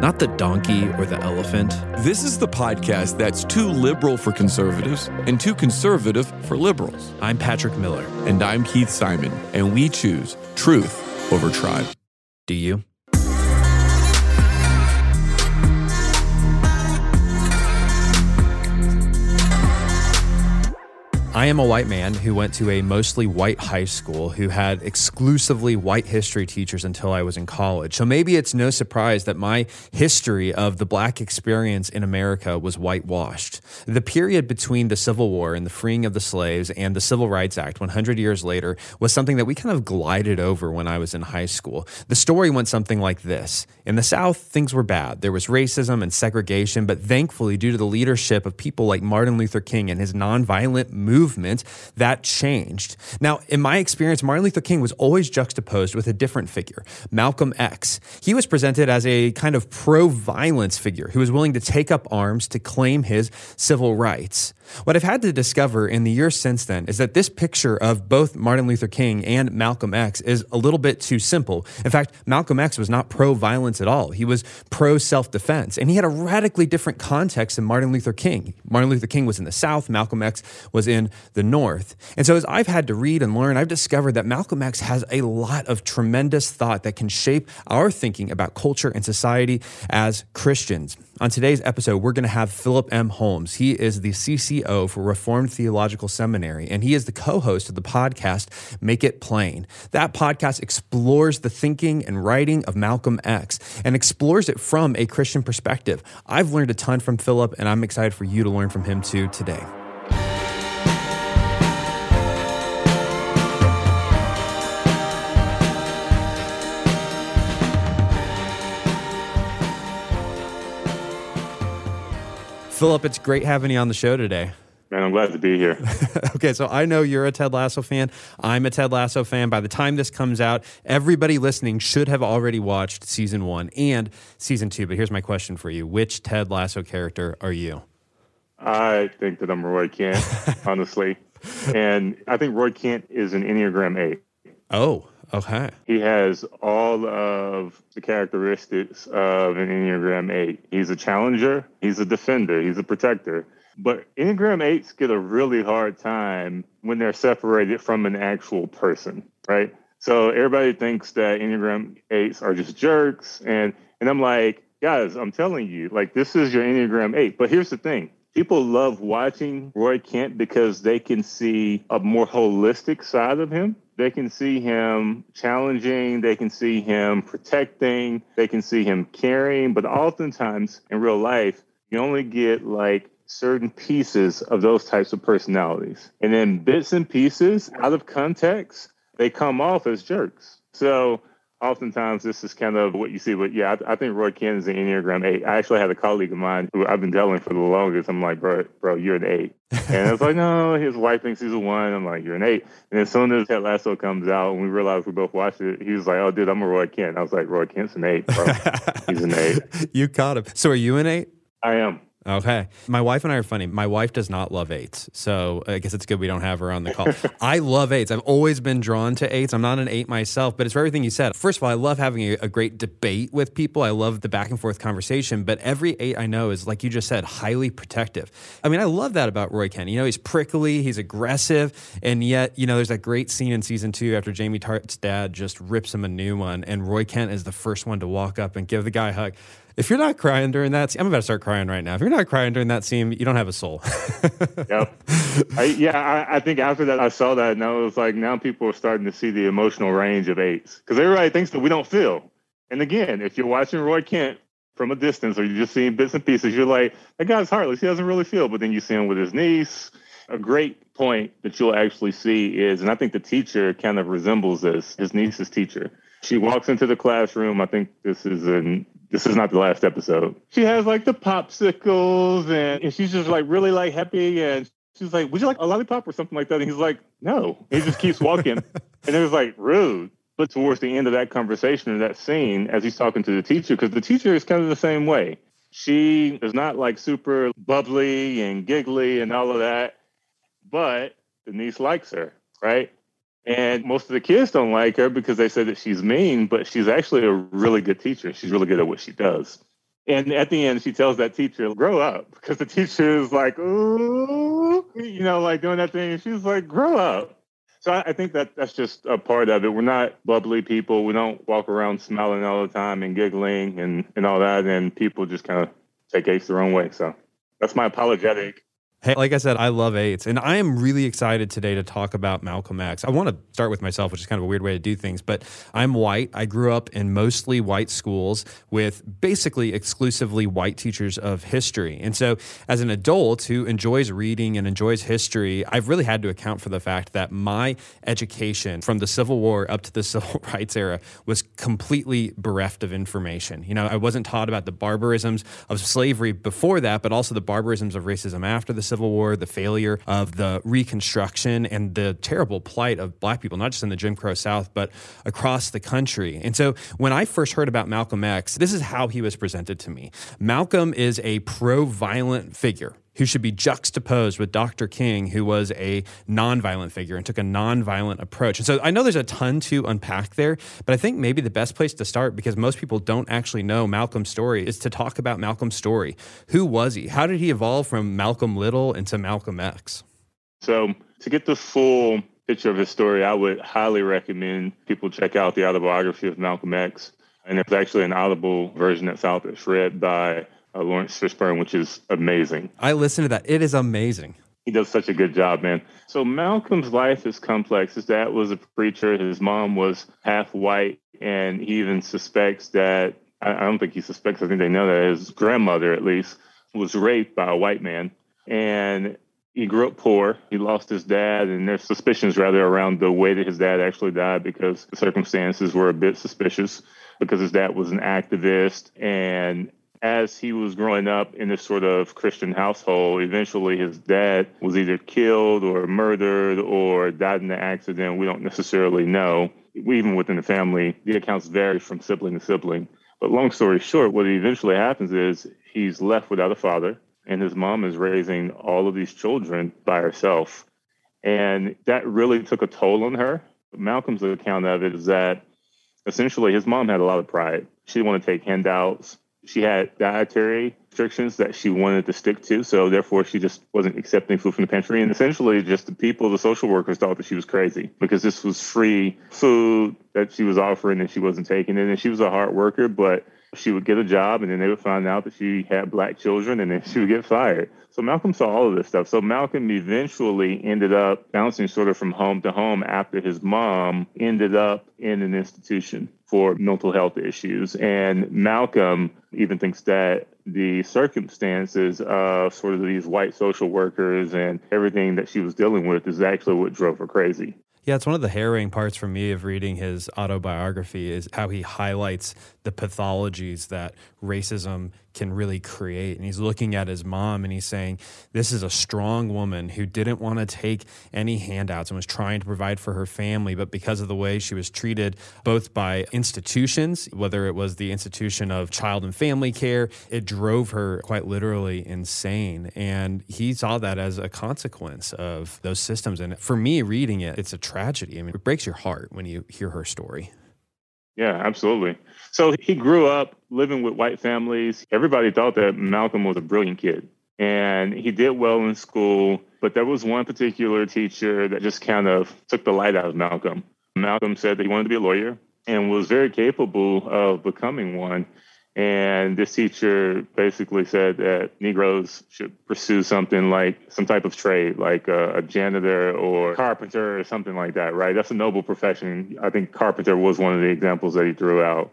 not the donkey or the elephant. This is the podcast that's too liberal for conservatives and too conservative for liberals. I'm Patrick Miller. And I'm Keith Simon, and we choose truth over tribe. Do you? I am a white man who went to a mostly white high school who had exclusively white history teachers until I was in college. So maybe it's no surprise that my history of the black experience in America was whitewashed. The period between the Civil War and the freeing of the slaves and the Civil Rights Act 100 years later was something that we kind of glided over when I was in high school. The story went something like this In the South, things were bad. There was racism and segregation, but thankfully, due to the leadership of people like Martin Luther King and his nonviolent movement, movement, that changed. Now, in my experience, Martin Luther King was always juxtaposed with a different figure, Malcolm X. He was presented as a kind of pro violence figure who was willing to take up arms to claim his civil rights. What I've had to discover in the years since then is that this picture of both Martin Luther King and Malcolm X is a little bit too simple. In fact, Malcolm X was not pro violence at all. He was pro self defense, and he had a radically different context than Martin Luther King. Martin Luther King was in the South, Malcolm X was in the North. And so, as I've had to read and learn, I've discovered that Malcolm X has a lot of tremendous thought that can shape our thinking about culture and society as Christians. On today's episode, we're going to have Philip M. Holmes. He is the CCO for Reformed Theological Seminary, and he is the co host of the podcast Make It Plain. That podcast explores the thinking and writing of Malcolm X and explores it from a Christian perspective. I've learned a ton from Philip, and I'm excited for you to learn from him too today. Philip, it's great having you on the show today. Man, I'm glad to be here. okay, so I know you're a Ted Lasso fan. I'm a Ted Lasso fan. By the time this comes out, everybody listening should have already watched season one and season two. But here's my question for you Which Ted Lasso character are you? I think that I'm Roy Kent, honestly. and I think Roy Kent is an Enneagram 8. Oh, Okay. He has all of the characteristics of an Enneagram 8. He's a challenger, he's a defender, he's a protector. But Enneagram 8s get a really hard time when they're separated from an actual person, right? So everybody thinks that Enneagram 8s are just jerks. And, and I'm like, guys, I'm telling you, like, this is your Enneagram 8. But here's the thing people love watching Roy Kent because they can see a more holistic side of him they can see him challenging, they can see him protecting, they can see him caring, but oftentimes in real life, you only get like certain pieces of those types of personalities. And then bits and pieces out of context, they come off as jerks. So oftentimes this is kind of what you see. But yeah, I, I think Roy Kent is an Enneagram 8. I actually had a colleague of mine who I've been telling for the longest. I'm like, bro, bro, you're an 8. And it's like, no, his wife thinks he's a 1. I'm like, you're an 8. And as soon as Ted Lasso comes out and we realized we both watched it, he was like, oh, dude, I'm a Roy Kent. I was like, Roy Kent's an 8, bro. he's an 8. you caught him. So are you an 8? I am. Okay. My wife and I are funny. My wife does not love eights. So I guess it's good we don't have her on the call. I love eights. I've always been drawn to eights. I'm not an eight myself, but it's for everything you said. First of all, I love having a, a, great debate with people. I love the back and forth conversation, but every eight I know is, like you just said, highly protective. I mean, I love that about Roy Kent. You know, he's prickly, he's aggressive, and yet, you know, there's that great scene in season two after Jamie Tartt's dad just rips him a new one, and Roy Kent is the first one to walk up and give the guy a hug. If you're not crying during that, scene, I'm about to start crying right now. If you're not crying during that scene, you don't have a soul. yep. I, yeah, I, I, think after that, I saw that, and I was like, now people are starting to see the emotional range of eights because everybody thinks that we don't feel. And again, if you're watching Roy Kent from a distance or you're just seeing bits and pieces, you're like, that guy's heartless. He doesn't really feel. But then you see him with his niece. A great point that you'll actually see is, and I think the teacher kind of resembles this, his niece's teacher. She walks into the classroom. I think this is in this is not the last episode. She has like the popsicles and, and she's just like really like happy and she's like, Would you like a lollipop or something like that? And he's like, No. he just keeps walking. and it was like rude. But towards the end of that conversation or that scene, as he's talking to the teacher, because the teacher is kind of the same way. She is not like super bubbly and giggly and all of that, but the niece likes her, right? And most of the kids don't like her because they say that she's mean, but she's actually a really good teacher. She's really good at what she does. And at the end, she tells that teacher, grow up, because the teacher is like, ooh, you know, like doing that thing. And she's like, grow up. So I, I think that that's just a part of it. We're not bubbly people. We don't walk around smiling all the time and giggling and, and all that. And people just kind of take Ace their own way. So that's my apologetic Hey, like I said, I love eights, and I am really excited today to talk about Malcolm X. I want to start with myself, which is kind of a weird way to do things, but I'm white. I grew up in mostly white schools with basically exclusively white teachers of history. And so, as an adult who enjoys reading and enjoys history, I've really had to account for the fact that my education from the Civil War up to the Civil Rights era was completely bereft of information. You know, I wasn't taught about the barbarisms of slavery before that, but also the barbarisms of racism after the Civil War, the failure of the Reconstruction, and the terrible plight of black people, not just in the Jim Crow South, but across the country. And so when I first heard about Malcolm X, this is how he was presented to me. Malcolm is a pro violent figure who should be juxtaposed with Dr. King, who was a nonviolent figure and took a nonviolent approach. And so I know there's a ton to unpack there, but I think maybe the best place to start, because most people don't actually know Malcolm's story, is to talk about Malcolm's story. Who was he? How did he evolve from Malcolm Little into Malcolm X? So to get the full picture of his story, I would highly recommend people check out the autobiography of Malcolm X. And there's actually an audible version that's out that's read by uh, Laurence Fishburne, which is amazing. I listen to that. It is amazing. He does such a good job, man. So Malcolm's life is complex. His dad was a preacher. His mom was half white, and he even suspects that I don't think he suspects. I think they know that his grandmother, at least, was raped by a white man, and he grew up poor. He lost his dad, and there's suspicions rather around the way that his dad actually died because the circumstances were a bit suspicious because his dad was an activist and as he was growing up in this sort of Christian household, eventually his dad was either killed or murdered or died in an accident. We don't necessarily know. Even within the family, the accounts vary from sibling to sibling. But long story short, what eventually happens is he's left without a father, and his mom is raising all of these children by herself. And that really took a toll on her. Malcolm's account of it is that essentially his mom had a lot of pride. She didn't want to take handouts she had dietary restrictions that she wanted to stick to. So therefore, she just wasn't accepting food from the pantry. And essentially, just the people, the social workers thought that she was crazy because this was free food that she was offering and she wasn't taking it. And she was a hard worker, but she would get a job and then they would find out that she had black children and then she would get fired. So Malcolm saw all of this stuff. So Malcolm eventually ended up bouncing sort of from home to home after his mom ended up in an institution for mental health issues. And Malcolm even thinks that the circumstances of sort of these white social workers and everything that she was dealing with is actually what drove her crazy. Yeah, it's one of the harrowing parts for me of reading his autobiography is how he highlights the pathologies that racism can really create. And he's looking at his mom and he's saying, This is a strong woman who didn't want to take any handouts and was trying to provide for her family. But because of the way she was treated, both by institutions, whether it was the institution of child and family care, it drove her quite literally insane. And he saw that as a consequence of those systems. And for me, reading it, it's a tragedy. I mean, it breaks your heart when you hear her story. Yeah, absolutely. So he grew up living with white families. Everybody thought that Malcolm was a brilliant kid and he did well in school. But there was one particular teacher that just kind of took the light out of Malcolm. Malcolm said that he wanted to be a lawyer and was very capable of becoming one. And this teacher basically said that Negroes should pursue something like some type of trade, like a, a, janitor or carpenter or something like that, right? That's a noble profession. I think carpenter was one of the examples that he threw out.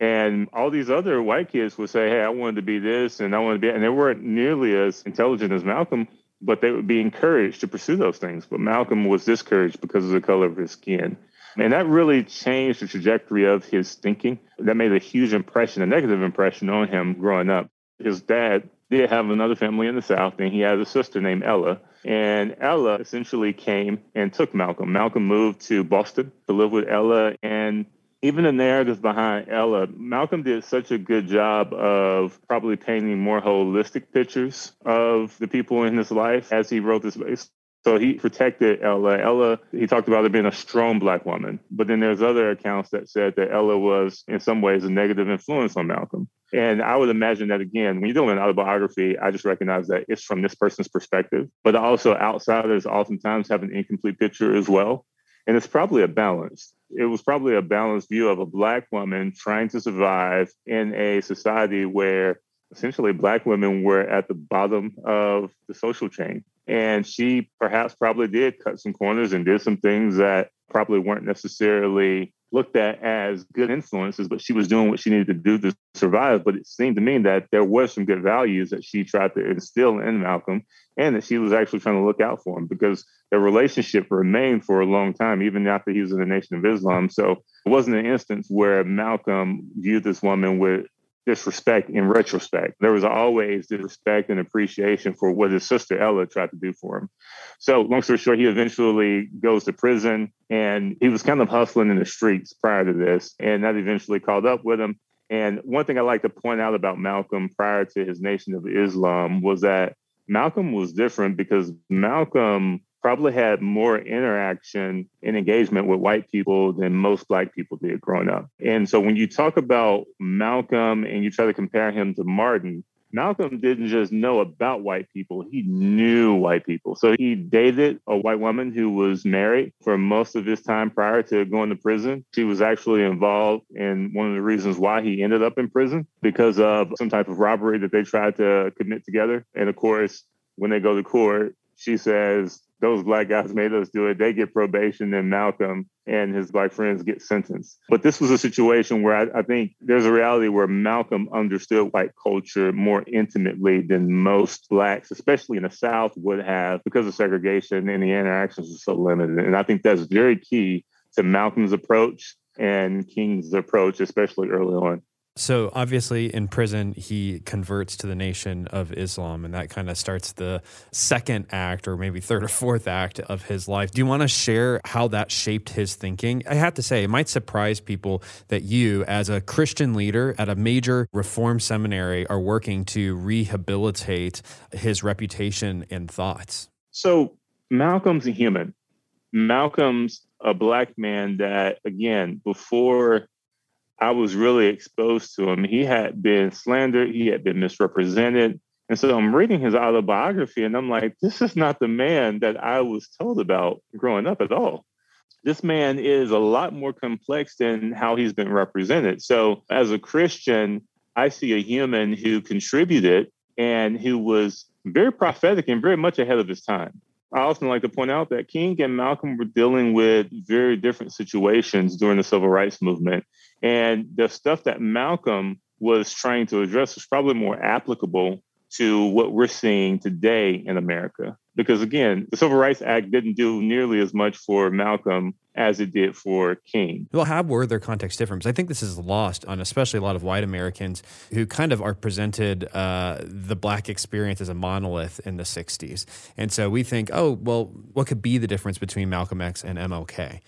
And all these other white kids would say, Hey, I wanted to be this and I wanted to be, and they weren't nearly as intelligent as Malcolm, but they would be encouraged to pursue those things. But Malcolm was discouraged because of the color of his skin. And that really changed the trajectory of his thinking. That made a huge impression, a negative impression on him growing up. His dad did have another family in the South, and he had a sister named Ella. And Ella essentially came and took Malcolm. Malcolm moved to Boston to live with Ella. And even the narrative behind Ella, Malcolm did such a good job of probably painting more holistic pictures of the people in his life as he wrote this. So he protected Ella. Ella, he talked about her being a strong black woman. But then there's other accounts that said that Ella was, in some ways, a negative influence on Malcolm. And I would imagine that again, when you're doing an autobiography, I just recognize that it's from this person's perspective. But also, outsiders oftentimes have an incomplete picture as well. And it's probably a balance. It was probably a balanced view of a black woman trying to survive in a society where essentially black women were at the bottom of the social chain. And she perhaps probably did cut some corners and did some things that probably weren't necessarily looked at as good influences, but she was doing what she needed to do to survive. But it seemed to me that there were some good values that she tried to instill in Malcolm and that she was actually trying to look out for him because their relationship remained for a long time, even after he was in the Nation of Islam. So it wasn't an instance where Malcolm viewed this woman with disrespect in retrospect. There was always disrespect and appreciation for what his sister Ella tried to do for him. So, long story short, he eventually goes to prison and he was kind of hustling in the streets prior to this. And that eventually called up with him. And one thing I like to point out about Malcolm prior to his Nation of Islam was that Malcolm was different because Malcolm probably had more interaction and engagement with white people than most black people did growing up. And so when you talk about Malcolm and you try to compare him to Martin, Malcolm didn't just know about white people, he knew white people. So he dated a white woman who was married for most of his time prior to going to prison. She was actually involved in one of the reasons why he ended up in prison because of some type of robbery that they tried to commit together. And of course, when they go to court, she says, those black guys made us do it. They get probation, and Malcolm and his black friends get sentenced. But this was a situation where I, I, think there's a reality where Malcolm understood white culture more intimately than most blacks, especially in the South, would have because of segregation and the interactions are so limited. And I think that's very key to Malcolm's approach and King's approach, especially early on. So obviously, in prison, he converts to the Nation of Islam, and that kind of starts the second act, or maybe third or fourth act of his life. Do you want to share how that shaped his thinking? I have to say, it might surprise people that you, as a Christian leader at a major Reformed seminary, are working to rehabilitate his reputation and thoughts. So Malcolm's a human. Malcolm's a black man that, again, before I was really exposed to him. He had been slandered, he had been misrepresented. And so I'm reading his autobiography and I'm like, this is not the man that I was told about growing up at all. This man is a lot more complex than how he's been represented. So as a Christian, I see a human who contributed and who was very prophetic and very much ahead of his time. I often like to point out that King and Malcolm were dealing with very different situations during the civil rights movement. And the stuff that Malcolm was trying to address was probably more applicable to what we're seeing today in America. Because again, the Civil Rights Act didn't do nearly as much for Malcolm as it did for King. Well, how were their context different? I think this is lost on especially a lot of white Americans who kind of are presented uh, the black experience as a monolith in the 60s. And so we think, oh, well, what could be the difference between Malcolm X and MLK?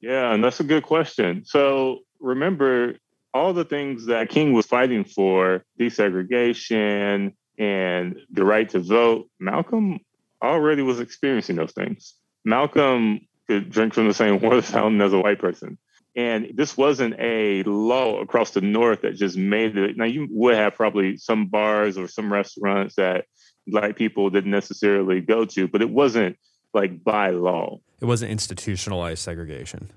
Yeah, and that's a good question. So remember, all the things that King was fighting for desegregation and the right to vote Malcolm already was experiencing those things. Malcolm could drink from the same water fountain as a white person. And this wasn't a law across the North that just made it. Now, you would have probably some bars or some restaurants that black people didn't necessarily go to, but it wasn't like by law. It wasn't institutionalized segregation.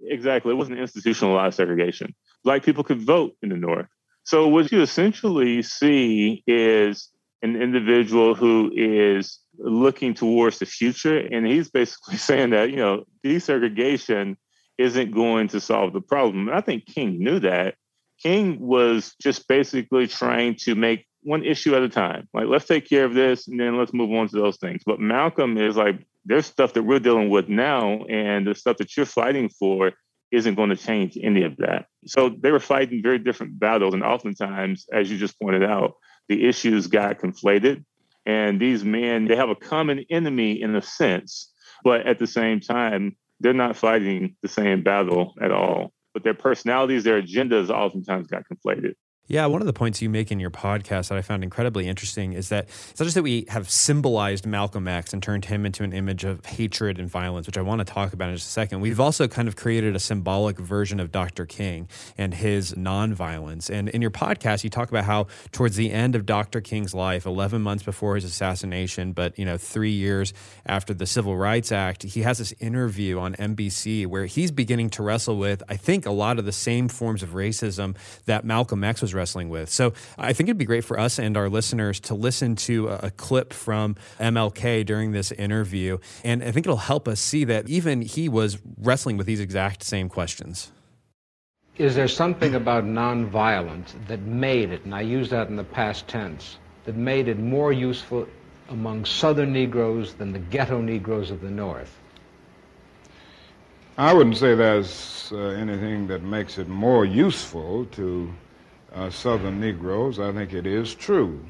Exactly. It wasn't institutionalized segregation. Black people could vote in the North. So, what you essentially see is an individual who is looking towards the future. And he's basically saying that, you know, desegregation isn't going to solve the problem. And I think King knew that. King was just basically trying to make one issue at a time. Like, let's take care of this and then let's move on to those things. But Malcolm is like, there's stuff that we're dealing with now, and the stuff that you're fighting for isn't going to change any of that. So they were fighting very different battles. And oftentimes, as you just pointed out, the issues got conflated. And these men, they have a common enemy in a sense, but at the same time, they're not fighting the same battle at all. But their personalities, their agendas oftentimes got conflated. Yeah, one of the points you make in your podcast that I found incredibly interesting is that it's not just that we have symbolized Malcolm X and turned him into an image of hatred and violence, which I want to talk about in just a second. We've also kind of created a symbolic version of Dr. King and his nonviolence. And in your podcast, you talk about how towards the end of Dr. King's life, 11 months before his assassination, but you know, three years after the Civil Rights Act, he has this interview on NBC where he's beginning to wrestle with, I think, a lot of the same forms of racism that Malcolm X was wrestling with. So I think it'd be great for us and our listeners to listen to a, a clip from MLK during this interview. And I think it'll help us see that even he was wrestling with these exact same questions. Is there something about nonviolence that made it, and I use that in the past tense, that made it more useful among Southern Negroes than the ghetto Negroes of the North? I wouldn't say there's uh, anything that makes it more useful to uh, Southern Negroes, I think it is true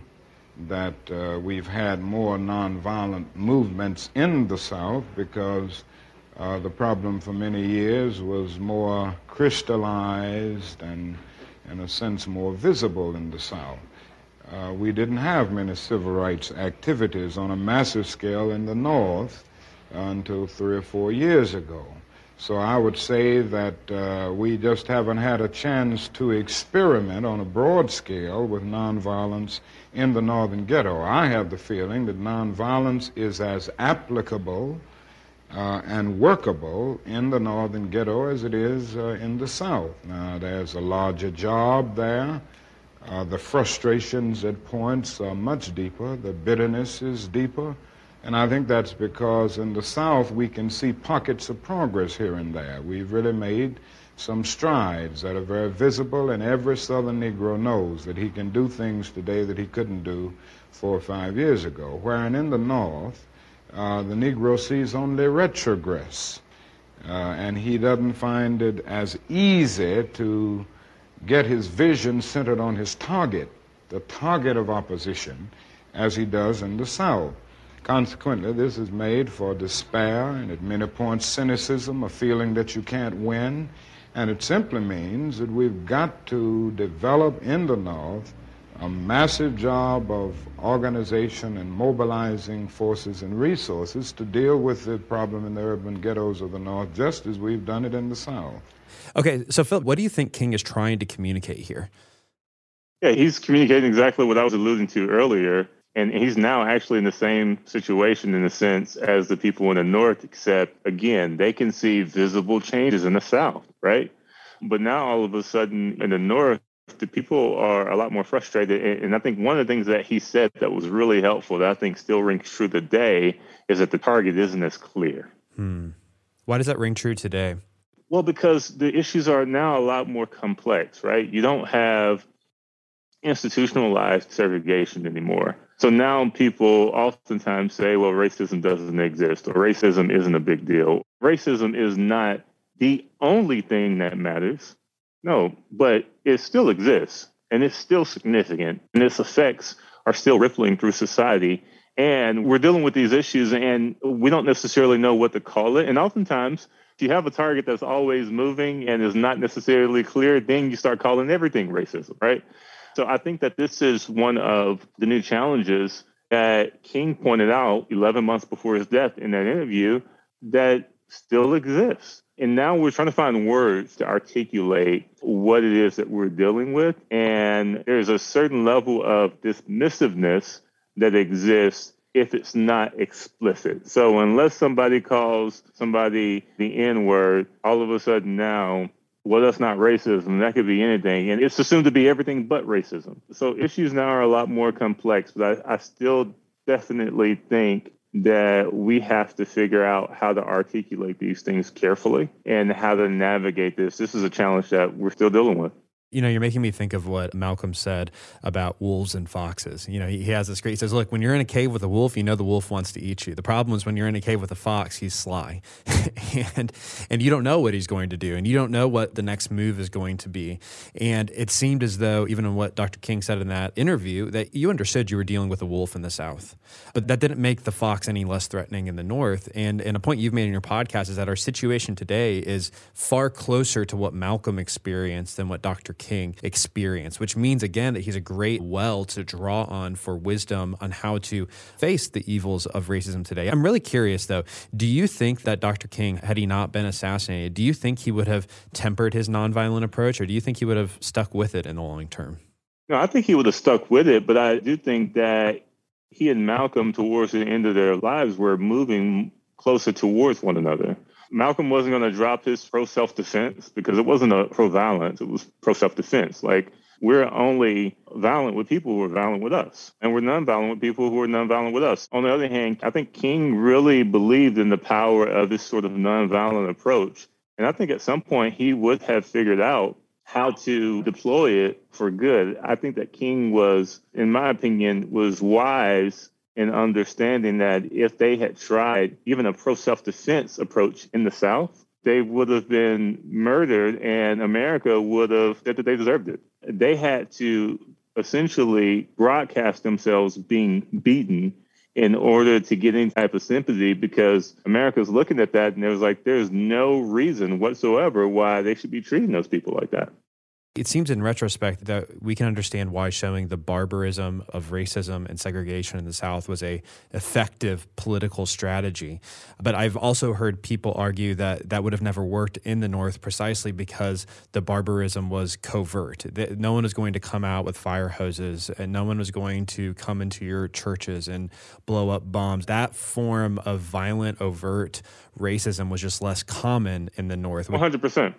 that uh, we've had more nonviolent movements in the South because uh, the problem for many years was more crystallized and, in a sense, more visible in the South. Uh, we didn't have many civil rights activities on a massive scale in the North until three or four years ago. So I would say that uh, we just haven't had a chance to experiment on a broad scale with nonviolence in the northern ghetto. I have the feeling that nonviolence is as applicable uh, and workable in the northern ghetto as it is uh, in the south. Now, there's a larger job there. Uh, the frustrations at points are much deeper. The bitterness is deeper. And I think that's because in the South we can see pockets of progress here and there. We've really made some strides that are very visible, and every Southern Negro knows that he can do things today that he couldn't do four or five years ago. Wherein in the North, uh, the Negro sees only retrogress, uh, and he doesn't find it as easy to get his vision centered on his target, the target of opposition, as he does in the South. Consequently, this is made for despair and at many points cynicism, a feeling that you can't win. And it simply means that we've got to develop in the North a massive job of organization and mobilizing forces and resources to deal with the problem in the urban ghettos of the North, just as we've done it in the South. Okay, so Phil, what do you think King is trying to communicate here? Yeah, he's communicating exactly what I was alluding to earlier and he's now actually in the same situation in a sense as the people in the north except again they can see visible changes in the south right? But now all of a sudden in the north the people are a lot more frustrated. And i think one of the things that he said that was really helpful that i think still rings true today is that the target isn't as clear. Hmm. why does that ring true today? Well because the issues are now a lot more complex right? You don't have institutionalized segregation anymore so now people oftentimes say, well, racism doesn't exist or racism isn't a big deal. Racism is not the only thing that matters. No, but it still exists and it's still significant and its effects are still rippling through society. And we're dealing with these issues and we don't necessarily know what to call it. And oftentimes, if you have a target that's always moving and is not necessarily clear, then you start calling everything racism, right? So I think that this is one of the new challenges that King pointed out 11 months before his death in that interview that still exists. And now we're trying to find words to articulate what it is that we're dealing with. And there's a certain level of dismissiveness that exists if it's not explicit. So unless somebody calls somebody the N word, all of a sudden now well, that's not racism. That could be anything. And it's assumed to be everything but racism. So issues now are a lot more complex, but I, I still definitely think that we have to figure out how to articulate these things carefully and how to navigate this. This is a challenge that we're still dealing with. You know, you're making me think of what Malcolm said about wolves and foxes. You know, he, he has this great, he says, look, when you're in a cave with a wolf, you know the wolf wants to eat you. The problem is when you're in a cave with a fox, he's sly. and and you don't know what he's going to do. And you don't know what the next move is going to be. And it seemed as though, even in what Dr. King said in that interview, that you understood you were dealing with a wolf in the South. But that didn't make the fox any less threatening in the North. And, and a point you've made in your podcast is that our situation today is far closer to what Malcolm experienced than what Dr. King experience, which means again that he's a great well to draw on for wisdom on how to face the evils of racism today. I'm really curious though, do you think that Dr. King, had he not been assassinated, do you think he would have tempered his nonviolent approach or do you think he would have stuck with it in the long term? No, I think he would have stuck with it, but I do think that he and Malcolm, towards the end of their lives, were moving closer towards one another. Malcolm wasn't going to drop his pro self defense because it wasn't a pro violence, it was pro self defense. Like, we're only violent with people who are violent with us, and we're nonviolent with people who are nonviolent with us. On the other hand, I think King really believed in the power of this sort of nonviolent approach. And I think at some point he would have figured out how to deploy it for good. I think that King was, in my opinion, was wise in understanding that if they had tried even a pro self defense approach in the South, they would have been murdered and America would have said that they deserved it. They had to essentially broadcast themselves being beaten in order to get any type of sympathy because America's looking at that and it was like, there's no reason whatsoever why they should be treating those people like that. It seems in retrospect that we can understand why showing the barbarism of racism and segregation in the South was a effective political strategy. But I've also heard people argue that that would have never worked in the North precisely because the barbarism was covert. No one was going to come out with fire hoses and no one was going to come into your churches and blow up bombs. That form of violent, overt racism was just less common in the North. 100%.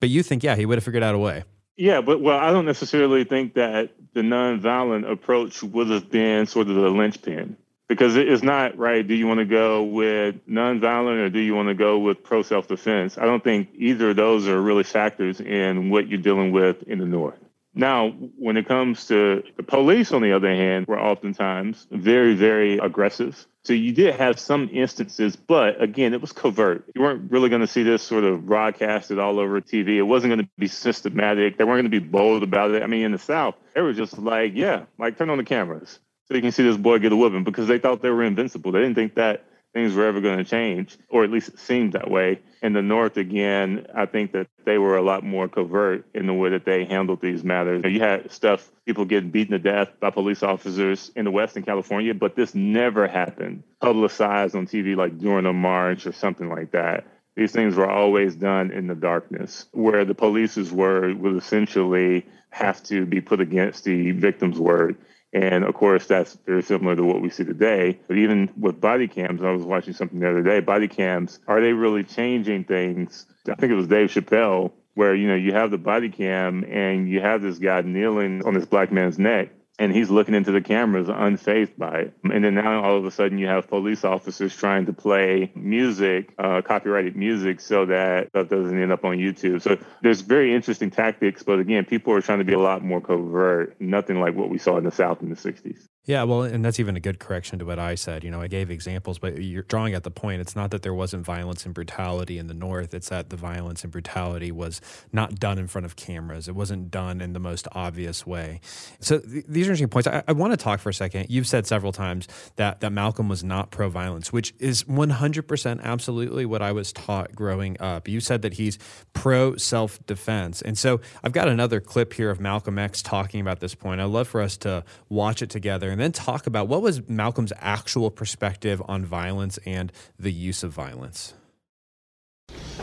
But you think, yeah, he would have figured out a way. Yeah, but well, I don't necessarily think that the nonviolent approach would have been sort of the linchpin because it's not right. Do you want to go with nonviolent or do you want to go with pro self defense? I don't think either of those are really factors in what you're dealing with in the North. Now, when it comes to the police, on the other hand, were oftentimes very, very aggressive. So you did have some instances, but again, it was covert. You weren't really going to see this sort of broadcasted all over TV. It wasn't going to be systematic. They weren't going to be bold about it. I mean, in the South, they were just like, yeah, like turn on the cameras so you can see this boy get a whooping because they thought they were invincible. They didn't think that things were ever going to change, or at least it seemed that way. In the North, again, I think that they were a lot more covert in the way that they handled these matters. You had stuff, people getting beaten to death by police officers in the West in California, but this never happened publicized on TV like during a march or something like that. These things were always done in the darkness, where the police's word would essentially have to be put against the victim's word. And of course, that's very similar to what we see today. But even with body cams, I was watching something the other day. Body cams, are they really changing things? I think it was Dave Chappelle, where, you know, you have the body cam and you have this guy kneeling on this black man's neck and he's looking into the cameras unfazed by it. And then now all of a sudden you have police officers trying to play music, uh, copyrighted music, so that that doesn't end up on YouTube. So there's very interesting tactics, but again, people are trying to be a lot more covert, nothing like what we saw in the South in the 60s. Yeah, well, and that's even a good correction to what I said. You know, I gave examples, but you're drawing at the point. It's not that there wasn't violence and brutality in the North, it's that the violence and brutality was not done in front of cameras. It wasn't done in the most obvious way. So th- these are interesting points. I, I want to talk for a second. You've said several times that, that Malcolm was not pro violence, which is 100% absolutely what I was taught growing up. You said that he's pro self defense. And so I've got another clip here of Malcolm X talking about this point. I'd love for us to watch it together and then talk about what was Malcolm's actual perspective on violence and the use of violence.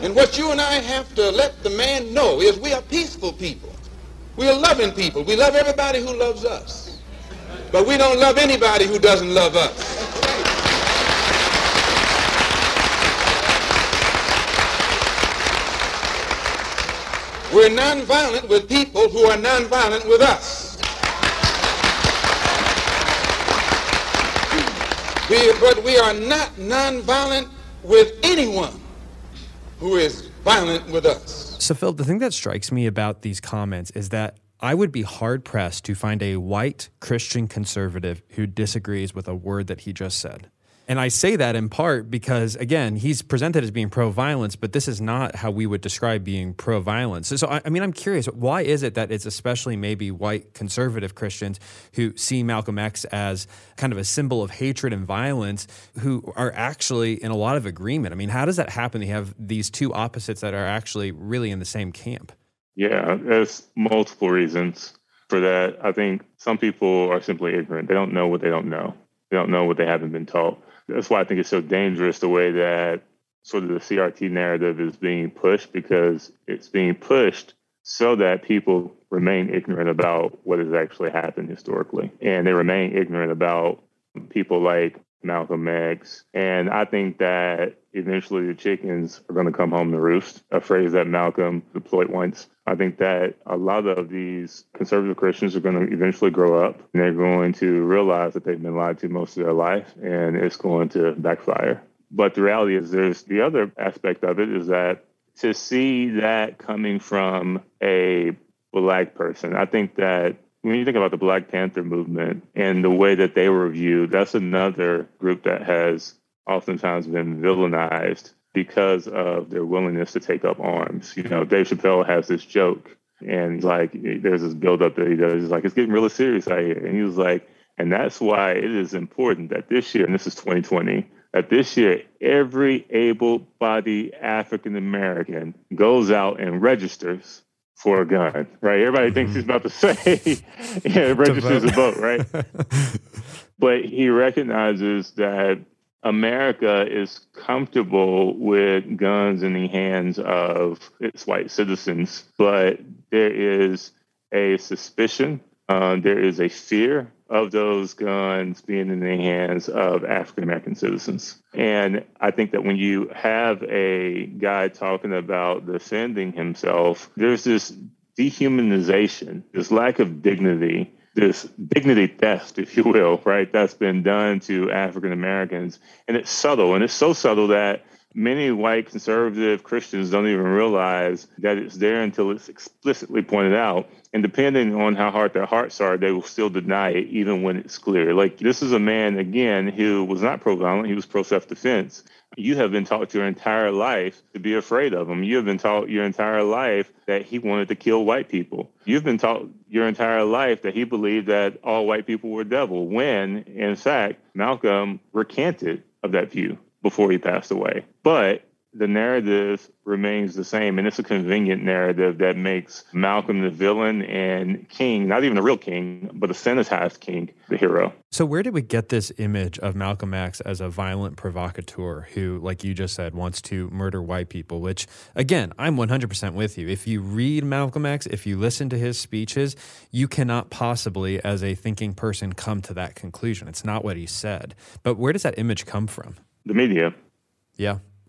And what you and I have to let the man know is we are peaceful people. We are loving people. We love everybody who loves us. But we don't love anybody who doesn't love us. We're nonviolent with people who are nonviolent with us. We, but we are not nonviolent with anyone who is violent with us. So, Phil, the thing that strikes me about these comments is that I would be hard pressed to find a white Christian conservative who disagrees with a word that he just said. And I say that in part because, again, he's presented as being pro violence, but this is not how we would describe being pro violence. So, so I, I, mean, I'm curious, why is it that it's especially maybe white conservative Christians who see Malcolm X as kind of a symbol of hatred and violence who are actually in a lot of agreement? I mean, how does that happen? You have these two opposites that are actually really in the same camp. Yeah, there's multiple reasons for that. I think some people are simply ignorant. They don't know what they don't know. They don't know what they haven't been taught that's why I think it's so dangerous the way that sort of the CRT narrative is being pushed because it's being pushed so that people remain ignorant about what has actually happened historically. And they remain ignorant about people like Malcolm X. And I think that eventually the chickens are going to come home to roost, a phrase that Malcolm deployed once. I think that a lot of these conservative Christians are going to eventually grow up and they're going to realize that they've been lied to most of their life and it's going to backfire. But the reality is, there's the other aspect of it is that to see that coming from a black person, I think that when you think about the Black Panther movement and the way that they were viewed, that's another group that has oftentimes been villainized because of their willingness to take up arms. You know, Dave Chappelle has this joke, and like there's this buildup that he does. He's like, it's getting really serious out here. And he was like, and that's why it is important that this year, and this is 2020, that this year every able bodied African American goes out and registers for a gun, right? Everybody mm-hmm. thinks he's about to say, yeah, registers a vote, right? but he recognizes that America is comfortable with guns in the hands of its white citizens, but there is a suspicion, uh, there is a fear of those guns being in the hands of African American citizens. And I think that when you have a guy talking about defending himself, there's this dehumanization, this lack of dignity this dignity theft, if you will, right, that's been done to African Americans. And it's subtle, and it's so subtle that many white conservative Christians don't even realize that it's there until it's explicitly pointed out. And depending on how hard their hearts are, they will still deny it, even when it's clear. Like, this is a man, again, who was not pro violent, he was pro self defense. You have been taught your entire life to be afraid of him. You have been taught your entire life that he wanted to kill white people. You've been taught your entire life that he believed that all white people were devil, when, in fact, Malcolm recanted of that view before he passed away. But the narrative remains the same, and it's a convenient narrative that makes Malcolm the villain and King, not even the real king, but a sanitized king, the hero. So, where did we get this image of Malcolm X as a violent provocateur who, like you just said, wants to murder white people? Which, again, I'm 100% with you. If you read Malcolm X, if you listen to his speeches, you cannot possibly, as a thinking person, come to that conclusion. It's not what he said. But where does that image come from? The media. Yeah.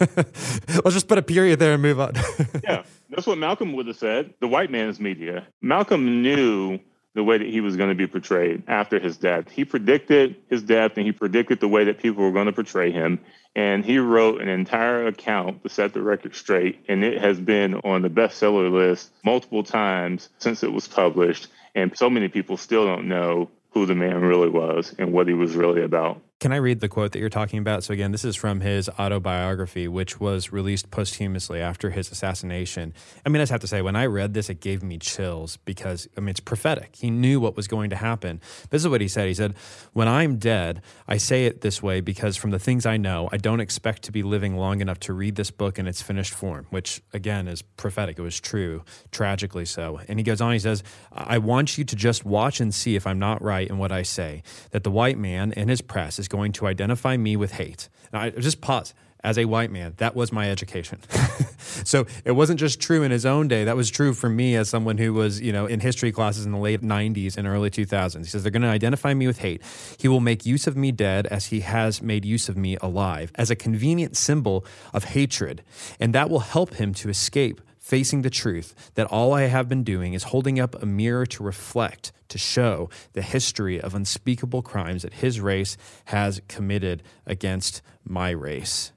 Let's just put a period there and move on. yeah, that's what Malcolm would have said. The white man's media. Malcolm knew the way that he was going to be portrayed after his death. He predicted his death and he predicted the way that people were going to portray him. And he wrote an entire account to set the record straight. And it has been on the bestseller list multiple times since it was published. And so many people still don't know who the man really was and what he was really about. Can I read the quote that you're talking about? So, again, this is from his autobiography, which was released posthumously after his assassination. I mean, I just have to say, when I read this, it gave me chills because, I mean, it's prophetic. He knew what was going to happen. This is what he said He said, When I'm dead, I say it this way because from the things I know, I don't expect to be living long enough to read this book in its finished form, which, again, is prophetic. It was true, tragically so. And he goes on, he says, I want you to just watch and see if I'm not right in what I say, that the white man and his press is going to identify me with hate. Now, I just pause. As a white man, that was my education. so it wasn't just true in his own day. That was true for me as someone who was, you know, in history classes in the late 90s and early 2000s. He says, they're going to identify me with hate. He will make use of me dead as he has made use of me alive, as a convenient symbol of hatred. And that will help him to escape facing the truth that all I have been doing is holding up a mirror to reflect, to show the history of unspeakable crimes that his race has committed against my race.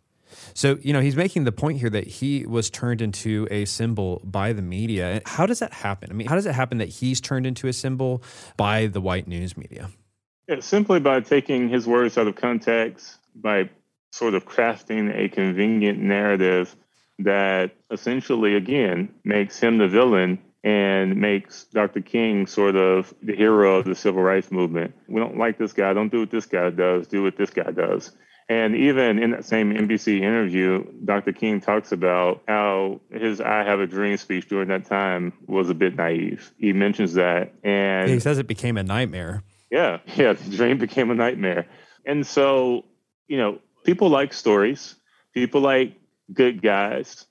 So, you know, he's making the point here that he was turned into a symbol by the media. How does that happen? I mean, how does it happen that he's turned into a symbol by the white news media? Yeah, simply by taking his words out of context, by sort of crafting a convenient narrative that essentially, again, makes him the villain and makes Dr. King sort of the hero of the civil rights movement. We don't like this guy. Don't do what this guy does. Do what this guy does. And even in that same NBC interview, Dr. King talks about how his I Have a Dream speech during that time was a bit naive. He mentions that. And he says it became a nightmare. Yeah. Yeah. The dream became a nightmare. And so, you know, people like stories, people like good guys,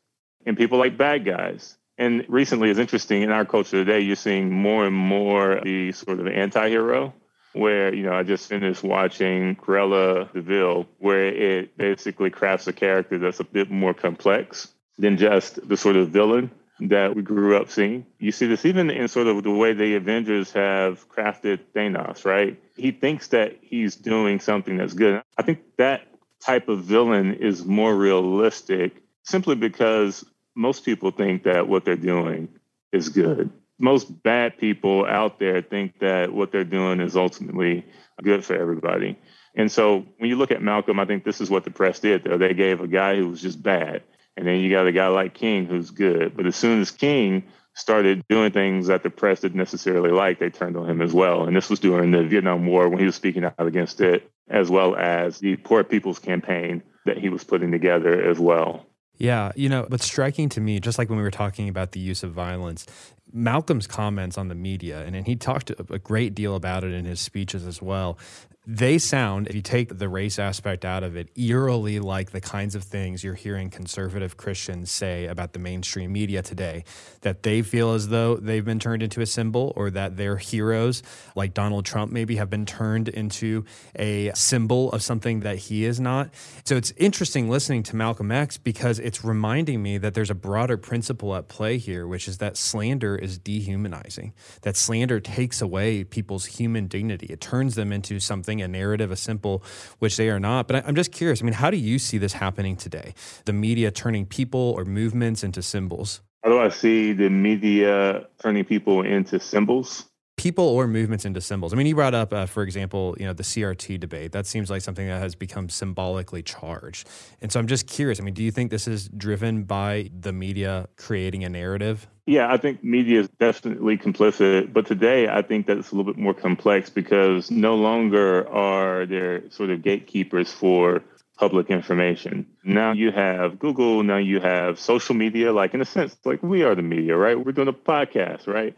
and people like bad guys. And recently, it's interesting in our culture today, you're seeing more and more the sort of anti hero where, you know, I just finished watching Cruella de Vil, where it basically crafts a character that's a bit more complex than just the sort of villain that we grew up seeing. You see this even in sort of the way the Avengers have crafted Thanos, right? He thinks that he's doing something that's good. I think that type of villain is more realistic simply because most people think that what they're doing is good most bad people out there think that what they're doing is ultimately good for everybody. And so when you look at Malcolm, I think this is what the press did though. They gave a guy who was just bad. And then you got a guy like King who's good. But as soon as King started doing things that the press didn't necessarily like, they turned on him as well. And this was during the Vietnam War when he was speaking out against it, as well as the Poor People's Campaign that he was putting together as well. Yeah, you know, what's striking to me, just like when we were talking about the use of violence, Malcolm's comments on the media, and, and he talked a great deal about it in his speeches as well they sound, if you take the race aspect out of it, eerily like the kinds of things you're hearing conservative Christians say about the mainstream media today. That they feel as though they've been turned into a symbol, or that their heroes, like Donald Trump, maybe have been turned into a symbol of something that he is not. So it's interesting listening to Malcolm X because it's reminding me that there's a broader principle at play here, which is that slander is dehumanizing, that slander takes away people's human dignity, it turns them into something something, a narrative, a simple, which they are not. But I, I'm just curious. I mean, how do you see this happening today? The media turning people or movements into symbols? How do I see the media turning people into symbols? People or movements into symbols. I mean, you brought up, uh, for example, you know, the CRT debate. That seems like something that has become symbolically charged. And so I'm just curious. I mean, do you think this is driven by the media creating a narrative? Yeah, I think media is definitely complicit. But today, I think that it's a little bit more complex because no longer are there sort of gatekeepers for public information. Now you have Google, now you have social media, like in a sense, like we are the media, right? We're doing a podcast, right?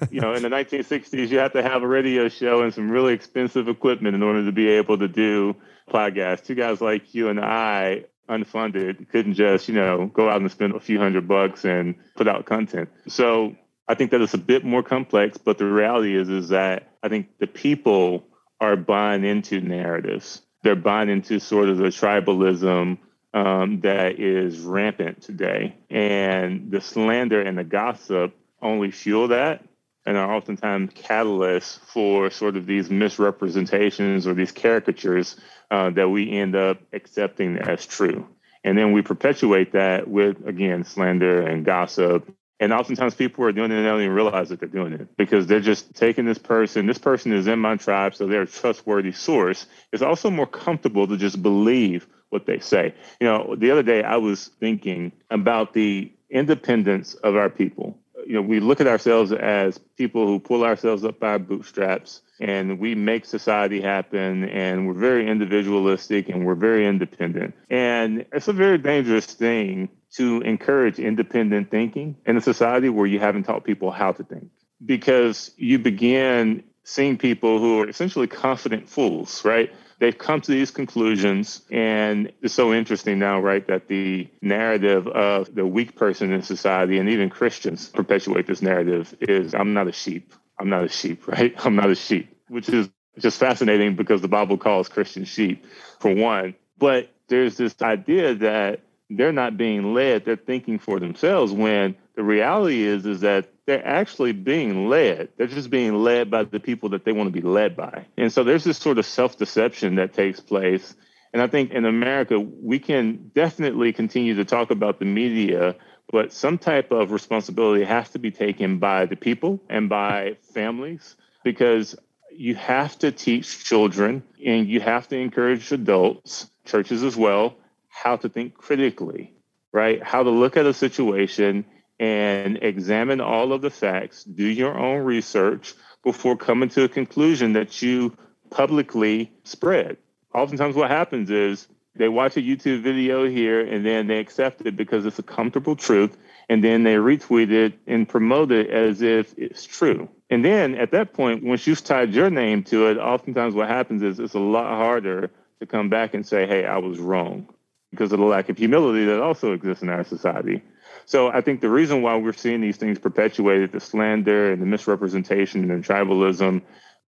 you know, in the 1960s, you have to have a radio show and some really expensive equipment in order to be able to do podcasts. Two guys like you and I unfunded, couldn't just, you know, go out and spend a few hundred bucks and put out content. So I think that it's a bit more complex, but the reality is is that I think the people are buying into narratives. They're buying into sort of the tribalism um, that is rampant today. And the slander and the gossip only fuel that and are oftentimes catalysts for sort of these misrepresentations or these caricatures uh, that we end up accepting as true. And then we perpetuate that with, again, slander and gossip. And oftentimes people are doing it and they don't even realize that they're doing it because they're just taking this person. This person is in my tribe, so they're a trustworthy source. It's also more comfortable to just believe what they say. You know, the other day I was thinking about the independence of our people you know, we look at ourselves as people who pull ourselves up by our bootstraps and we make society happen and we're very individualistic and we're very independent. And it's a very dangerous thing to encourage independent thinking in a society where you haven't taught people how to think. Because you begin seeing people who are essentially confident fools, right? they've come to these conclusions and it's so interesting now right that the narrative of the weak person in society and even christians perpetuate this narrative is i'm not a sheep. I'm not a sheep right? I'm not a sheep which is just fascinating because the bible calls christians sheep for one. But there's this idea that they're not being led they're thinking for themselves when the reality is is that they're actually being led. They're just being led by the people that they want to be led by. And so there's this sort of self-deception that takes place. And I think in America, we can definitely continue to talk about the media, but some type of responsibility has to be taken by the people and by families because you have to teach children and you have to encourage adults, churches as well, how to think critically, right? How to look at a situation and examine all of the facts, do your own research before coming to a conclusion that you publicly spread. Oftentimes, what happens is they watch a YouTube video here and then they accept it because it's a comfortable truth, and then they retweet it and promote it as if it's true. And then at that point, once you've tied your name to it, oftentimes what happens is it's a lot harder to come back and say, hey, I was wrong because of the lack of humility that also exists in our society. So I think the reason why we're seeing these things perpetuated, the slander and the misrepresentation and the tribalism,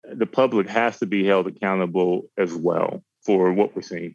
the public has to be held accountable as well for what we're seeing.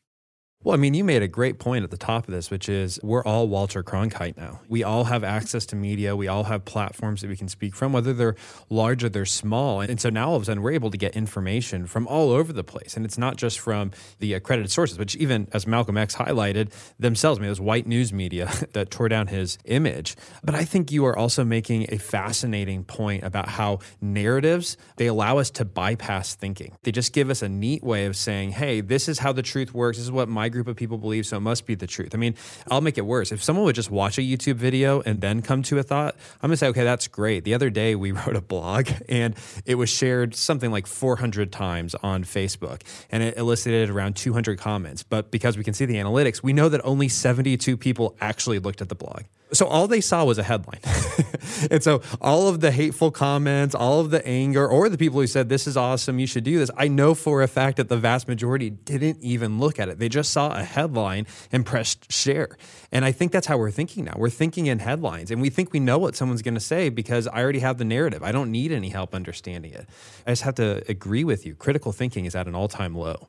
Well, I mean, you made a great point at the top of this, which is we're all Walter Cronkite now. We all have access to media. We all have platforms that we can speak from, whether they're large or they're small. And so now all of a sudden we're able to get information from all over the place. And it's not just from the accredited sources, which even as Malcolm X highlighted themselves, I mean, those white news media that tore down his image. But I think you are also making a fascinating point about how narratives, they allow us to bypass thinking. They just give us a neat way of saying, hey, this is how the truth works. This is what my group of people believe, so it must be the truth. I mean, I'll make it worse. If someone would just watch a YouTube video and then come to a thought, I'm gonna say, okay, that's great. The other day we wrote a blog and it was shared something like 400 times on Facebook and it elicited around 200 comments. But because we can see the analytics, we know that only 72 people actually looked at the blog. So all they saw was a headline. and so all of the hateful comments, all of the anger, or the people who said, This is awesome, you should do this, I know for a fact that the vast majority didn't even look at it. They just saw a headline and pressed share. And I think that's how we're thinking now. We're thinking in headlines and we think we know what someone's going to say because I already have the narrative. I don't need any help understanding it. I just have to agree with you. Critical thinking is at an all time low.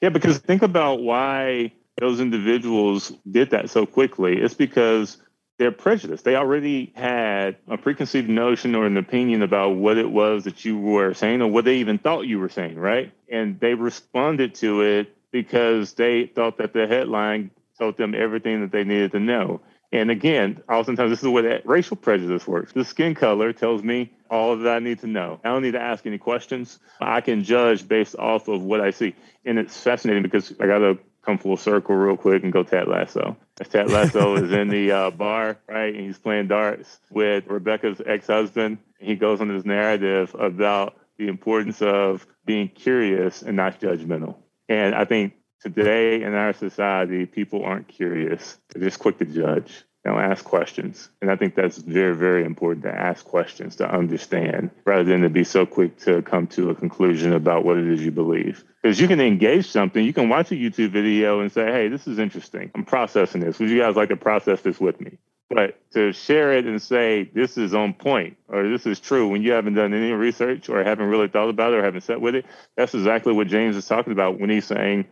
Yeah, because think about why those individuals did that so quickly. It's because they're prejudiced. They already had a preconceived notion or an opinion about what it was that you were saying or what they even thought you were saying, right? And they responded to it because they thought that the headline told them everything that they needed to know. And again, oftentimes this is the way that racial prejudice works. The skin color tells me all that I need to know. I don't need to ask any questions. I can judge based off of what I see. And it's fascinating because I got to come full circle real quick and go Ted Lasso. As Ted Lasso is in the uh, bar, right, and he's playing darts with Rebecca's ex-husband. He goes on this narrative about the importance of being curious and not judgmental. And I think today in our society, people aren't curious; they're just quick to judge. They don't ask questions. And I think that's very, very important to ask questions, to understand, rather than to be so quick to come to a conclusion about what it is you believe. Because you can engage something, you can watch a YouTube video and say, hey, this is interesting. I'm processing this. Would you guys like to process this with me? But to share it and say this is on point or this is true when you haven't done any research or haven't really thought about it or haven't sat with it, that's exactly what James is talking about when he's saying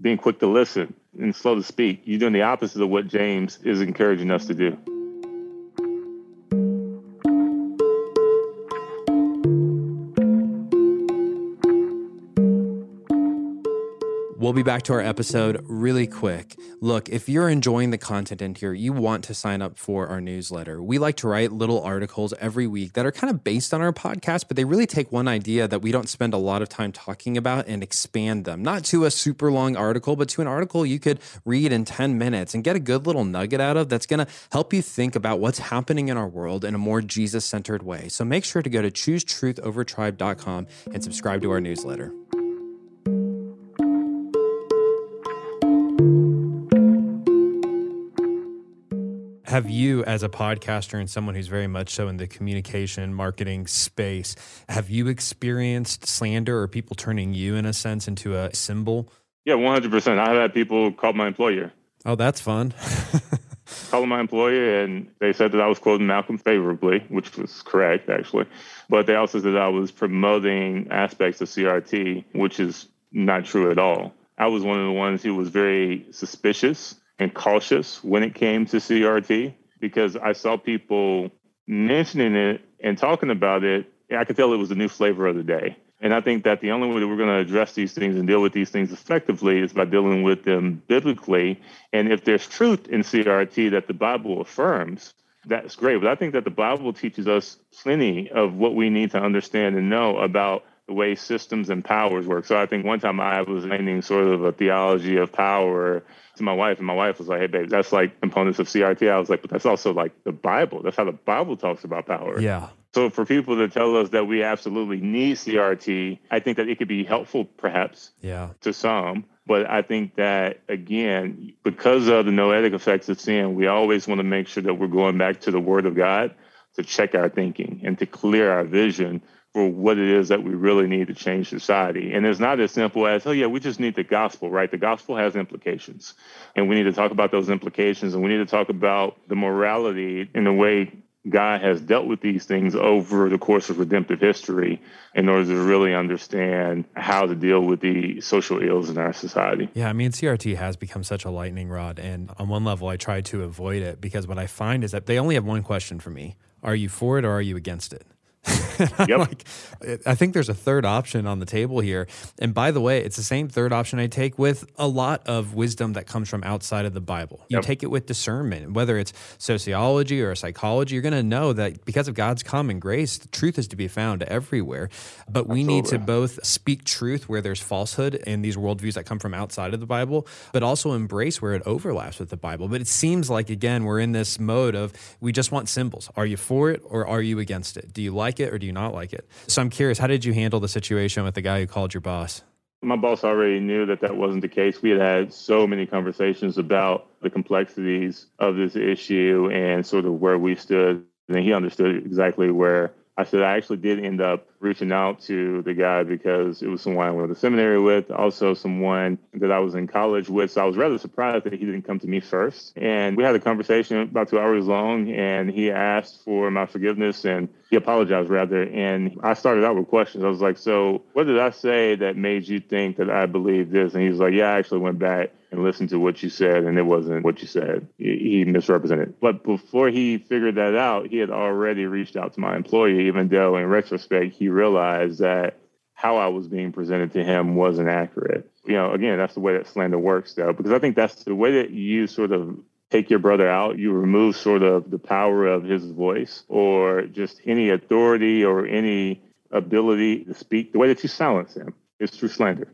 being quick to listen and slow to speak. You're doing the opposite of what James is encouraging us to do. We'll be back to our episode really quick. Look, if you're enjoying the content in here, you want to sign up for our newsletter. We like to write little articles every week that are kind of based on our podcast, but they really take one idea that we don't spend a lot of time talking about and expand them, not to a super long article, but to an article you could read in 10 minutes and get a good little nugget out of that's going to help you think about what's happening in our world in a more Jesus centered way. So make sure to go to choosetruthovertribe.com and subscribe to our newsletter. Have you as a podcaster and someone who's very much so in the communication marketing space have you experienced slander or people turning you in a sense into a symbol? Yeah 100% i've had people call my employer. Oh that's fun. Called my employer and they said that i was quoting malcolm favorably which was correct actually. But they also said i was promoting aspects of crt which is not true at all. I was one of the ones who was very suspicious and cautious when it came to CRT because I saw people mentioning it and talking about it. I could tell it was a new flavor of the day. And I think that the only way that we're going to address these things and deal with these things effectively is by dealing with them biblically. And if there's truth in CRT that the Bible affirms, that's great. But I think that the Bible teaches us plenty of what we need to understand and know about the way systems and powers work. So I think one time I was explaining sort of a theology of power to my wife, and my wife was like, "Hey, babe, that's like components of CRT." I was like, "But that's also like the Bible. That's how the Bible talks about power." Yeah. So for people to tell us that we absolutely need CRT, I think that it could be helpful, perhaps, yeah, to some. But I think that again, because of the noetic effects of sin, we always want to make sure that we're going back to the Word of God to check our thinking and to clear our vision for what it is that we really need to change society. And it's not as simple as, oh, yeah, we just need the gospel, right? The gospel has implications. And we need to talk about those implications and we need to talk about the morality in the way God has dealt with these things over the course of redemptive history in order to really understand how to deal with the social ills in our society. Yeah, I mean, CRT has become such a lightning rod. And on one level, I try to avoid it because what I find is that they only have one question for me Are you for it or are you against it? yep. like, I think there's a third option on the table here. And by the way, it's the same third option I take with a lot of wisdom that comes from outside of the Bible. You yep. take it with discernment, whether it's sociology or psychology, you're going to know that because of God's common grace, the truth is to be found everywhere. But we Absolutely. need to both speak truth where there's falsehood in these worldviews that come from outside of the Bible, but also embrace where it overlaps with the Bible. But it seems like, again, we're in this mode of we just want symbols. Are you for it or are you against it? Do you like it or do you not like it? So I'm curious, how did you handle the situation with the guy who called your boss? My boss already knew that that wasn't the case. We had had so many conversations about the complexities of this issue and sort of where we stood. And he understood exactly where I said I actually did end up reaching out to the guy because it was someone I went to seminary with, also someone that I was in college with. So I was rather surprised that he didn't come to me first. And we had a conversation about two hours long, and he asked for my forgiveness and he apologized rather. And I started out with questions. I was like, So what did I say that made you think that I believe this? And he was like, Yeah, I actually went back and listened to what you said, and it wasn't what you said. He misrepresented. But before he figured that out, he had already reached out to my employee, even though in retrospect, he realized that how I was being presented to him wasn't accurate. You know, again, that's the way that slander works, though, because I think that's the way that you sort of take your brother out, you remove sort of the power of his voice or just any authority or any ability to speak, the way that you silence him is through slander.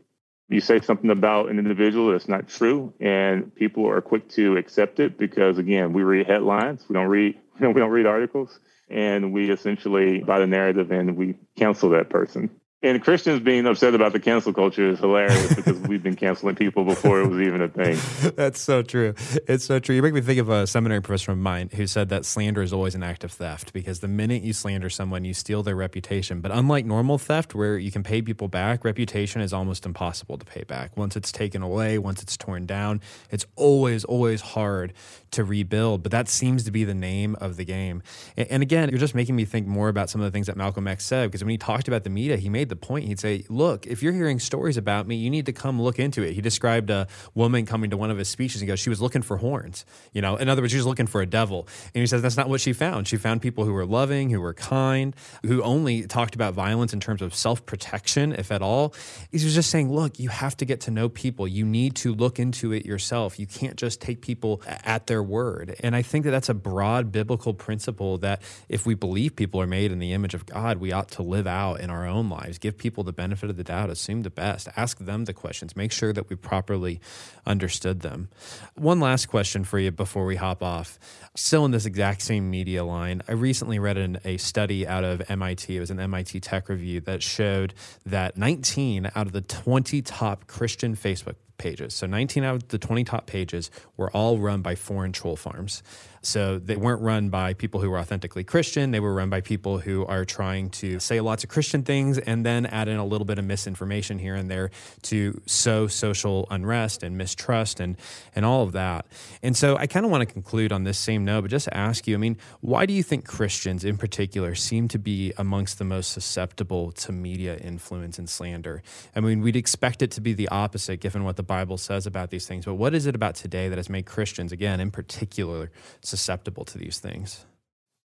You say something about an individual that's not true and people are quick to accept it because again we read headlines we don't read we don't read articles and we essentially buy the narrative and we cancel that person and Christians being upset about the cancel culture is hilarious because we've been canceling people before it was even a thing. That's so true. It's so true. You make me think of a seminary professor of mine who said that slander is always an act of theft because the minute you slander someone, you steal their reputation. But unlike normal theft, where you can pay people back, reputation is almost impossible to pay back. Once it's taken away, once it's torn down, it's always, always hard to rebuild. But that seems to be the name of the game. And again, you're just making me think more about some of the things that Malcolm X said because when he talked about the media, he made the point. He'd say, Look, if you're hearing stories about me, you need to come look into it. He described a woman coming to one of his speeches and goes, She was looking for horns. You know, in other words, she was looking for a devil. And he says, That's not what she found. She found people who were loving, who were kind, who only talked about violence in terms of self protection, if at all. He was just saying, Look, you have to get to know people. You need to look into it yourself. You can't just take people at their word. And I think that that's a broad biblical principle that if we believe people are made in the image of God, we ought to live out in our own lives. Give people the benefit of the doubt, assume the best, ask them the questions, make sure that we properly understood them. One last question for you before we hop off. Still in this exact same media line, I recently read an, a study out of MIT. It was an MIT Tech Review that showed that 19 out of the 20 top Christian Facebook pages. So 19 out of the 20 top pages were all run by foreign troll farms. So they weren't run by people who were authentically Christian. They were run by people who are trying to say lots of Christian things and then add in a little bit of misinformation here and there to sow social unrest and mistrust and and all of that. And so I kind of want to conclude on this same note, but just ask you, I mean, why do you think Christians in particular seem to be amongst the most susceptible to media influence and slander? I mean, we'd expect it to be the opposite given what the Bible says about these things, but what is it about today that has made Christians, again, in particular, susceptible to these things?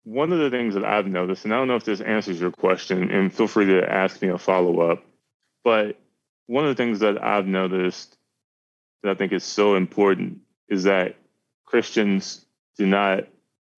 one of the things that I've noticed, and I don't know if this answers your question, and feel free to ask me a follow up, but one of the things that I've noticed that I think is so important is that Christians do not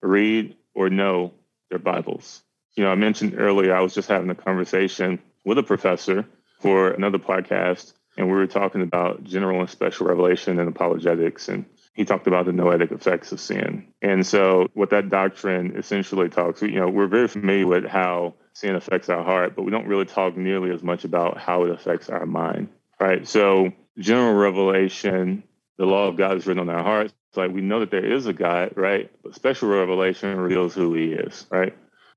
read or know their Bibles. You know, I mentioned earlier, I was just having a conversation with a professor for another podcast, and we were talking about general and special revelation and apologetics. And he talked about the noetic effects of sin. And so, what that doctrine essentially talks, you know, we're very familiar with how sin affects our heart, but we don't really talk nearly as much about how it affects our mind, right? So, general revelation, the law of God is written on our hearts. It's like we know that there is a God, right? But special revelation reveals who he is, right?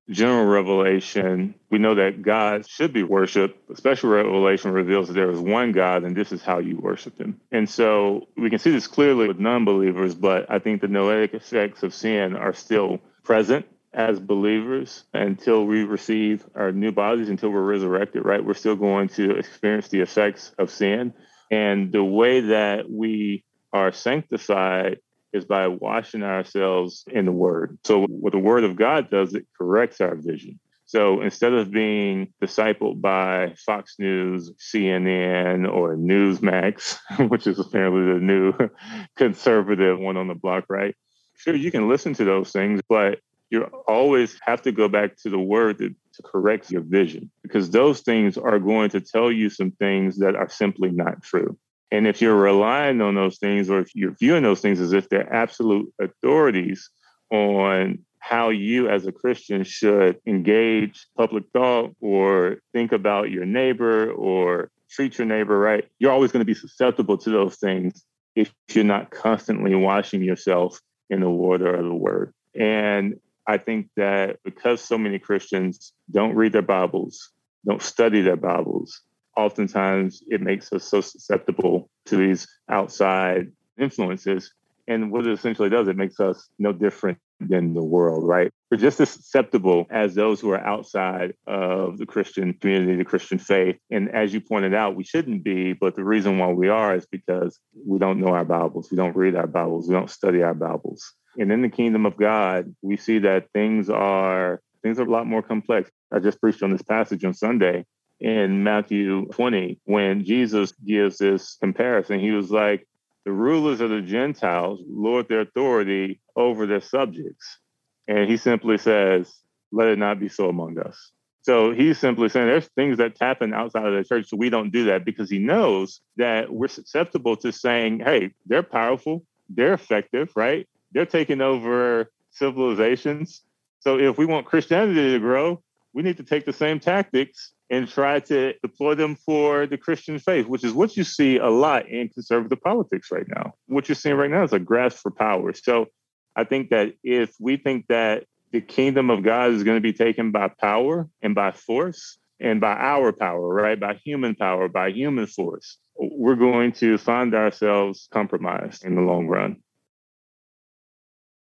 General revelation, we know that God should be worshiped. Special revelation reveals that there is one God and this is how you worship him. And so we can see this clearly with non believers, but I think the noetic effects of sin are still present as believers until we receive our new bodies, until we're resurrected, right? We're still going to experience the effects of sin. And the way that we are sanctified is by washing ourselves in the Word. So, what the Word of God does, it corrects our vision. So, instead of being discipled by Fox News, CNN, or Newsmax, which is apparently the new conservative one on the block, right? Sure, you can listen to those things, but you always have to go back to the Word to, to correct your vision because those things are going to tell you some things that are simply not true. And if you're relying on those things, or if you're viewing those things as if they're absolute authorities on how you as a Christian should engage public thought or think about your neighbor or treat your neighbor right, you're always going to be susceptible to those things if you're not constantly washing yourself in the water of the word. And I think that because so many Christians don't read their Bibles, don't study their Bibles, oftentimes it makes us so susceptible to these outside influences. And what it essentially does, it makes us no different than the world, right? We're just as susceptible as those who are outside of the Christian community, the Christian faith. And as you pointed out, we shouldn't be, but the reason why we are is because we don't know our Bibles, we don't read our Bibles, we don't study our Bibles. And in the kingdom of God, we see that things are things are a lot more complex. I just preached on this passage on Sunday in Matthew 20 when Jesus gives this comparison. He was like, the rulers of the Gentiles lord their authority over their subjects. And he simply says, let it not be so among us. So he's simply saying there's things that happen outside of the church, so we don't do that because he knows that we're susceptible to saying, hey, they're powerful, they're effective, right? They're taking over civilizations. So if we want Christianity to grow, we need to take the same tactics and try to deploy them for the Christian faith, which is what you see a lot in conservative politics right now. What you're seeing right now is a grasp for power. So I think that if we think that the kingdom of God is going to be taken by power and by force and by our power, right? By human power, by human force, we're going to find ourselves compromised in the long run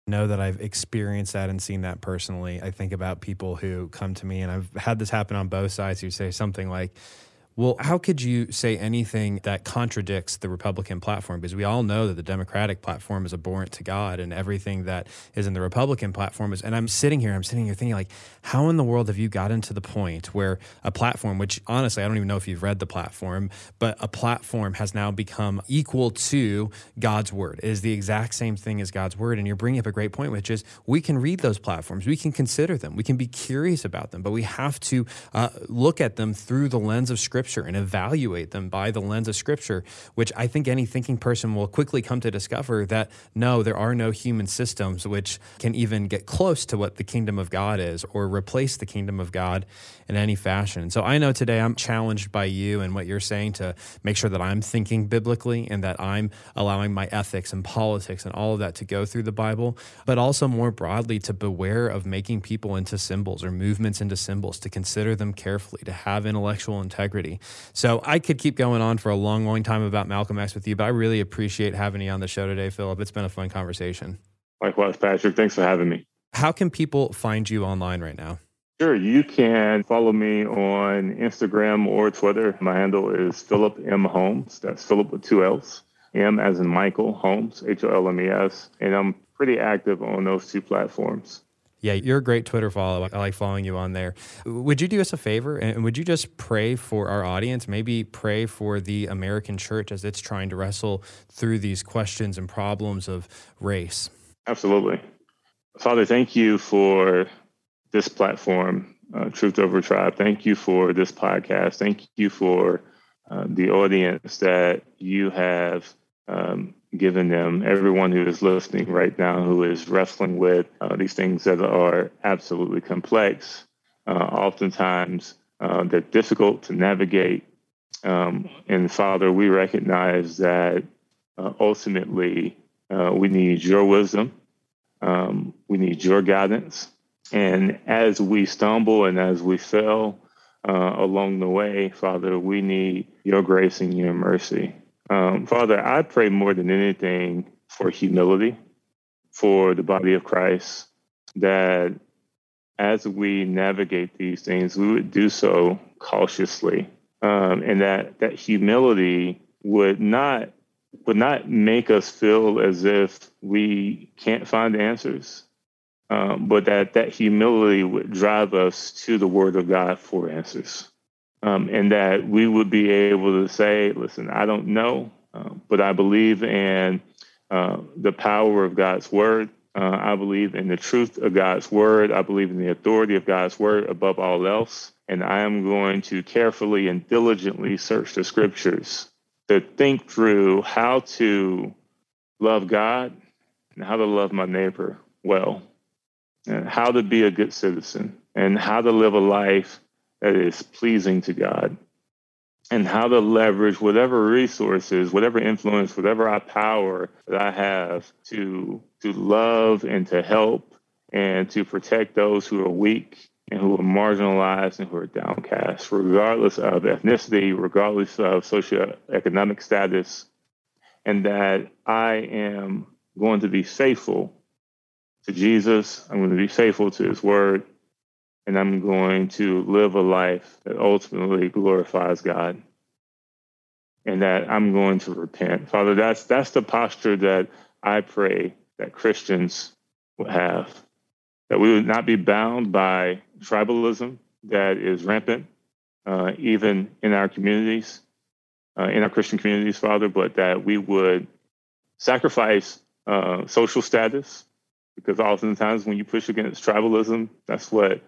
know that I've experienced that and seen that personally. I think about people who come to me, and I've had this happen on both sides who say something like, well, how could you say anything that contradicts the Republican platform? Because we all know that the Democratic platform is abhorrent to God, and everything that is in the Republican platform is. And I'm sitting here, I'm sitting here thinking, like, how in the world have you gotten to the point where a platform, which honestly, I don't even know if you've read the platform, but a platform has now become equal to God's word, it is the exact same thing as God's word. And you're bringing up a great point, which is we can read those platforms, we can consider them, we can be curious about them, but we have to uh, look at them through the lens of Scripture Scripture and evaluate them by the lens of Scripture, which I think any thinking person will quickly come to discover that no, there are no human systems which can even get close to what the kingdom of God is or replace the kingdom of God in any fashion. So I know today I'm challenged by you and what you're saying to make sure that I'm thinking biblically and that I'm allowing my ethics and politics and all of that to go through the Bible, but also more broadly to beware of making people into symbols or movements into symbols, to consider them carefully, to have intellectual integrity. So I could keep going on for a long, long time about Malcolm X with you, but I really appreciate having you on the show today, Philip. It's been a fun conversation. Likewise, Patrick. Thanks for having me. How can people find you online right now? Sure. You can follow me on Instagram or Twitter. My handle is Philip M. Holmes. That's Philip with two L's. M as in Michael Holmes, H O L M E S. And I'm pretty active on those two platforms. Yeah, you're a great Twitter follow. I like following you on there. Would you do us a favor and would you just pray for our audience? Maybe pray for the American church as it's trying to wrestle through these questions and problems of race. Absolutely. Father, thank you for this platform, uh, Truth Over Tribe. Thank you for this podcast. Thank you for uh, the audience that you have um, given them, everyone who is listening right now who is wrestling with uh, these things that are absolutely complex. Uh, oftentimes, uh, they're difficult to navigate. Um, and Father, we recognize that uh, ultimately uh, we need your wisdom, um, we need your guidance. And as we stumble and as we fail uh, along the way, Father, we need your grace and your mercy. Um, Father, I pray more than anything for humility for the body of Christ, that as we navigate these things, we would do so cautiously, um, and that that humility would not would not make us feel as if we can't find answers, um, but that that humility would drive us to the Word of God for answers um, and that we would be able to say, listen, I don't know, uh, but I believe in uh, the power of God's word. Uh, I believe in the truth of God's word. I believe in the authority of God's word above all else. And I am going to carefully and diligently search the scriptures to think through how to love God and how to love my neighbor well, and how to be a good citizen, and how to live a life that is pleasing to God and how to leverage whatever resources, whatever influence, whatever I power that I have to to love and to help and to protect those who are weak and who are marginalized and who are downcast, regardless of ethnicity, regardless of socioeconomic status, and that I am going to be faithful to Jesus. I'm going to be faithful to his word and I'm going to live a life that ultimately glorifies God and that I'm going to repent. Father, that's that's the posture that I pray that Christians will have. That we would not be bound by tribalism that is rampant, uh, even in our communities, uh, in our Christian communities, Father, but that we would sacrifice uh, social status, because oftentimes when you push against tribalism, that's what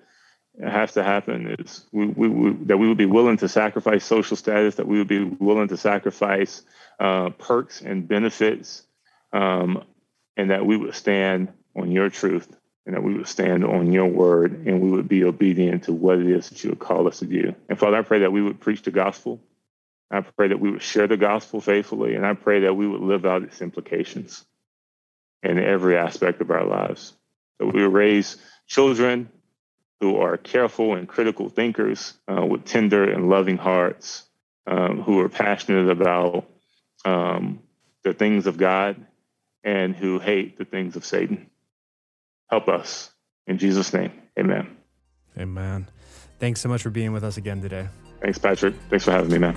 has to happen is we, we, we, that we would be willing to sacrifice social status, that we would be willing to sacrifice uh, perks and benefits, um, and that we would stand on your truth and that we would stand on your word and we would be obedient to what it is that you would call us to do. And Father, I pray that we would preach the gospel. I pray that we would share the gospel faithfully, and I pray that we would live out its implications in every aspect of our lives. That we would raise children who are careful and critical thinkers uh, with tender and loving hearts, um, who are passionate about um, the things of God and who hate the things of Satan. Help us. In Jesus' name, amen. Amen. Thanks so much for being with us again today. Thanks, Patrick. Thanks for having me, man.